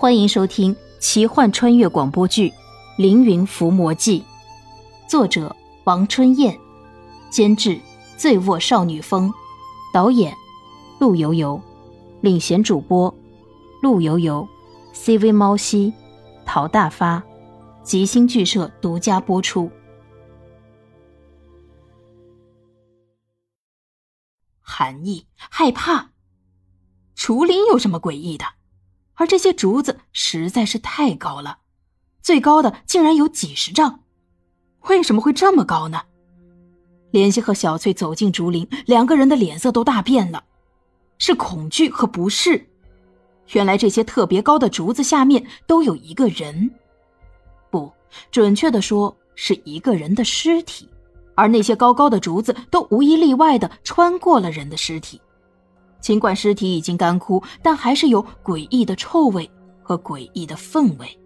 欢迎收听奇幻穿越广播剧《凌云伏魔记》，作者王春燕，监制醉卧少女风，导演陆游游，领衔主播陆游游，CV 猫西，陶大发，吉星剧社独家播出。含义，害怕，竹林有什么诡异的？而这些竹子实在是太高了，最高的竟然有几十丈。为什么会这么高呢？莲希和小翠走进竹林，两个人的脸色都大变了，是恐惧和不适。原来这些特别高的竹子下面都有一个人，不准确的说是一个人的尸体，而那些高高的竹子都无一例外的穿过了人的尸体。尽管尸体已经干枯，但还是有诡异的臭味和诡异的氛围。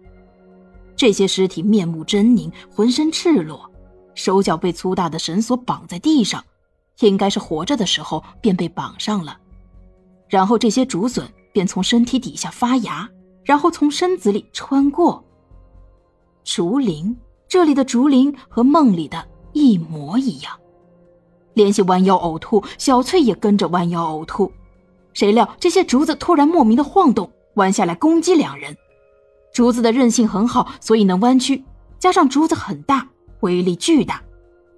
这些尸体面目狰狞，浑身赤裸，手脚被粗大的绳索绑在地上，应该是活着的时候便被绑上了。然后这些竹笋便从身体底下发芽，然后从身子里穿过。竹林，这里的竹林和梦里的一模一样。联系弯腰呕吐，小翠也跟着弯腰呕吐。谁料这些竹子突然莫名的晃动，弯下来攻击两人。竹子的韧性很好，所以能弯曲，加上竹子很大，威力巨大。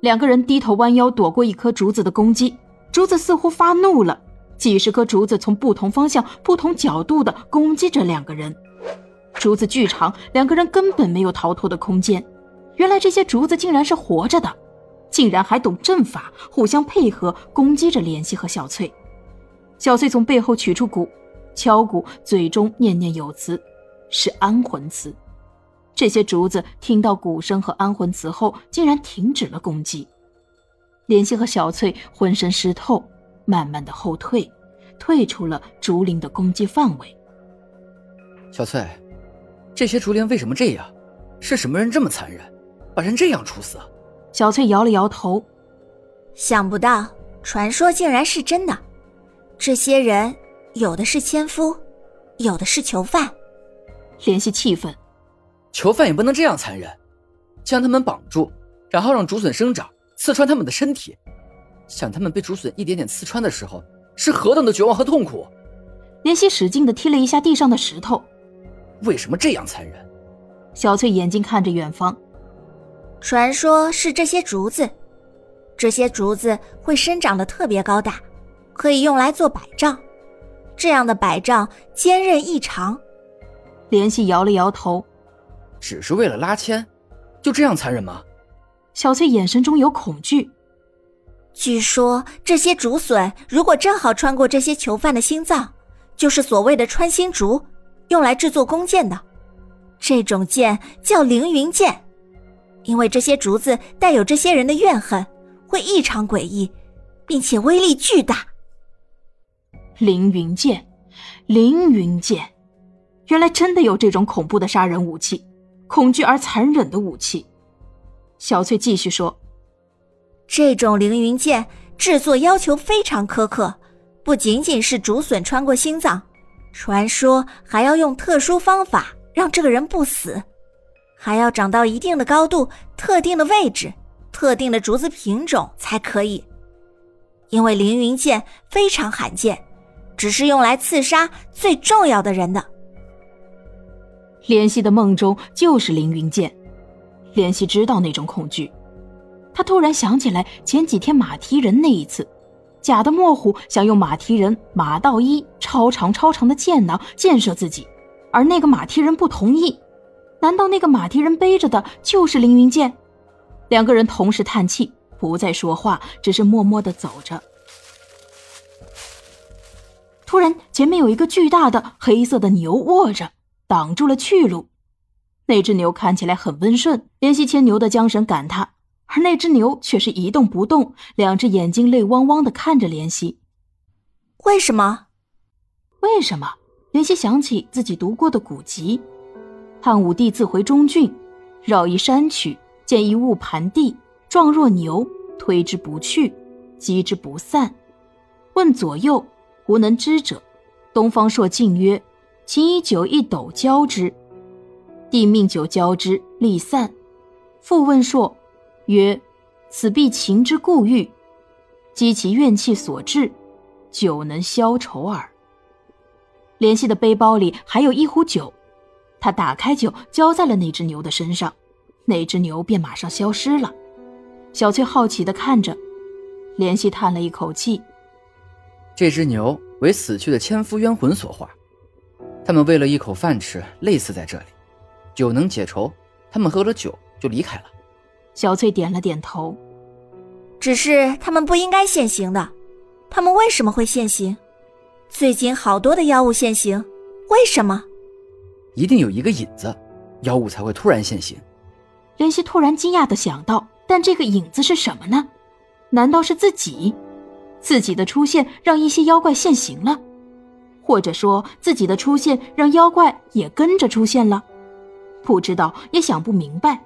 两个人低头弯腰躲过一颗竹子的攻击，竹子似乎发怒了，几十棵竹子从不同方向、不同角度的攻击着两个人。竹子巨长，两个人根本没有逃脱的空间。原来这些竹子竟然是活着的，竟然还懂阵法，互相配合攻击着莲希和小翠。小翠从背后取出鼓，敲鼓，嘴中念念有词，是安魂词。这些竹子听到鼓声和安魂词后，竟然停止了攻击。莲心和小翠浑身湿透，慢慢的后退，退出了竹林的攻击范围。小翠，这些竹林为什么这样？是什么人这么残忍，把人这样处死？小翠摇了摇头，想不到传说竟然是真的。这些人有的是纤夫，有的是囚犯。联系气氛，囚犯也不能这样残忍，将他们绑住，然后让竹笋生长，刺穿他们的身体。想他们被竹笋一点点刺穿的时候，是何等的绝望和痛苦。莲希使劲的踢了一下地上的石头。为什么这样残忍？小翠眼睛看着远方。传说是这些竹子，这些竹子会生长的特别高大。可以用来做百丈，这样的百丈坚韧异常。联系摇了摇头，只是为了拉纤，就这样残忍吗？小翠眼神中有恐惧。据说这些竹笋如果正好穿过这些囚犯的心脏，就是所谓的穿心竹，用来制作弓箭的。这种箭叫凌云箭，因为这些竹子带有这些人的怨恨，会异常诡异，并且威力巨大。凌云剑，凌云剑，原来真的有这种恐怖的杀人武器，恐惧而残忍的武器。小翠继续说：“这种凌云剑制作要求非常苛刻，不仅仅是竹笋穿过心脏，传说还要用特殊方法让这个人不死，还要长到一定的高度、特定的位置、特定的竹子品种才可以。因为凌云剑非常罕见。”只是用来刺杀最重要的人的。怜惜的梦中就是凌云剑，怜惜知道那种恐惧。他突然想起来前几天马蹄人那一次，假的莫虎想用马蹄人马道一超长超长的剑囊箭射自己，而那个马蹄人不同意。难道那个马蹄人背着的就是凌云剑？两个人同时叹气，不再说话，只是默默的走着。突然，前面有一个巨大的黑色的牛卧着，挡住了去路。那只牛看起来很温顺，怜惜牵牛的缰绳赶它，而那只牛却是一动不动，两只眼睛泪汪汪的看着怜惜。为什么？为什么？怜惜想起自己读过的古籍：“汉武帝自回中郡，绕一山曲，见一物盘地，状若牛，推之不去，击之不散。问左右。”无能知者，东方朔进曰：“请以酒一斗浇之。帝命酒浇之，立散。复问朔：“曰，此必情之故欲，积其怨气所致，酒能消愁耳。”怜惜的背包里还有一壶酒，他打开酒浇在了那只牛的身上，那只牛便马上消失了。小翠好奇地看着，怜惜叹了一口气：“这只牛为死去的千夫冤魂所化，他们为了一口饭吃，累死在这里。酒能解愁，他们喝了酒就离开了。”小翠点了点头：“只是他们不应该现形的，他们为什么会现形？最近好多的妖物现形，为什么？一定有一个引子，妖物才会突然现形。”林希突然惊讶的想到。但这个影子是什么呢？难道是自己？自己的出现让一些妖怪现形了，或者说自己的出现让妖怪也跟着出现了？不知道，也想不明白。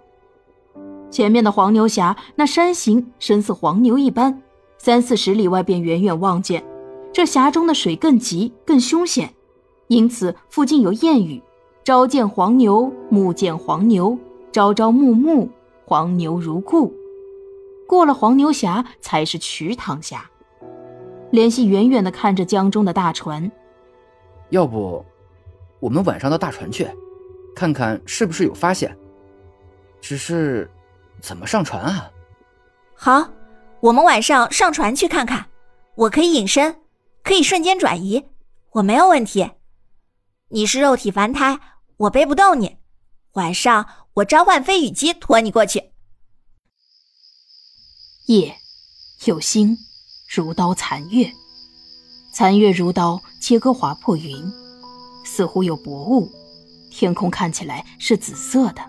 前面的黄牛峡，那山形身似黄牛一般，三四十里外便远远望见。这峡中的水更急更凶险，因此附近有谚语：“朝见黄牛，暮见黄牛，朝朝暮暮。”黄牛如故，过了黄牛峡才是瞿塘峡。怜惜远远的看着江中的大船，要不，我们晚上到大船去，看看是不是有发现。只是，怎么上船啊？好，我们晚上上船去看看。我可以隐身，可以瞬间转移，我没有问题。你是肉体凡胎，我背不动你。晚上。我召唤飞羽鸡驮你过去。夜，有星，如刀残月，残月如刀切割划破云，似乎有薄雾，天空看起来是紫色的，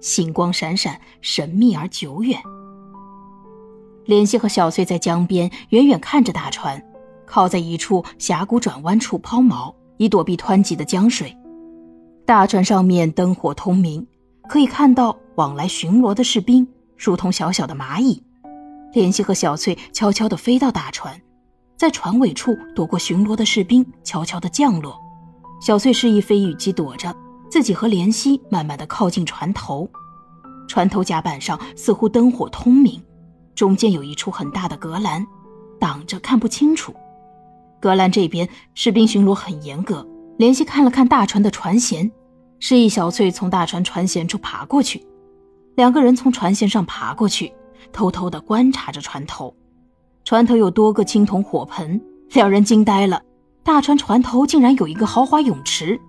星光闪闪，神秘而久远。莲溪和小翠在江边远远看着大船，靠在一处峡谷转弯处抛锚，以躲避湍急的江水。大船上面灯火通明。可以看到往来巡逻的士兵，如同小小的蚂蚁。莲希和小翠悄悄地飞到大船，在船尾处躲过巡逻的士兵，悄悄地降落。小翠示意飞羽机躲着，自己和莲希慢慢地靠近船头。船头甲板上似乎灯火通明，中间有一处很大的隔栏，挡着看不清楚。隔栏这边士兵巡逻很严格。莲希看了看大船的船舷。示意小翠从大船船舷处爬过去，两个人从船舷上爬过去，偷偷地观察着船头。船头有多个青铜火盆，两人惊呆了。大船船头竟然有一个豪华泳池，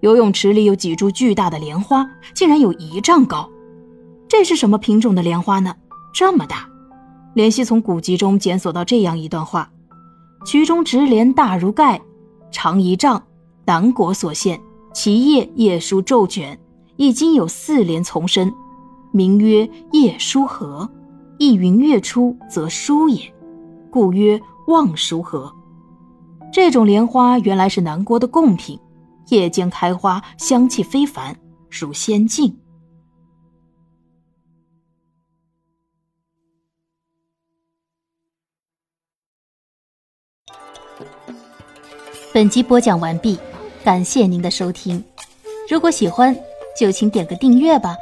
游泳池里有几株巨大的莲花，竟然有一丈高。这是什么品种的莲花呢？这么大！莲溪从古籍中检索到这样一段话：渠中直莲大如盖，长一丈，南国所现。其叶叶书骤卷，一经有四连丛生，名曰叶书荷。一云月出则书也，故曰望书荷。这种莲花原来是南国的贡品，夜间开花，香气非凡，如仙境。本集播讲完毕。感谢您的收听，如果喜欢，就请点个订阅吧。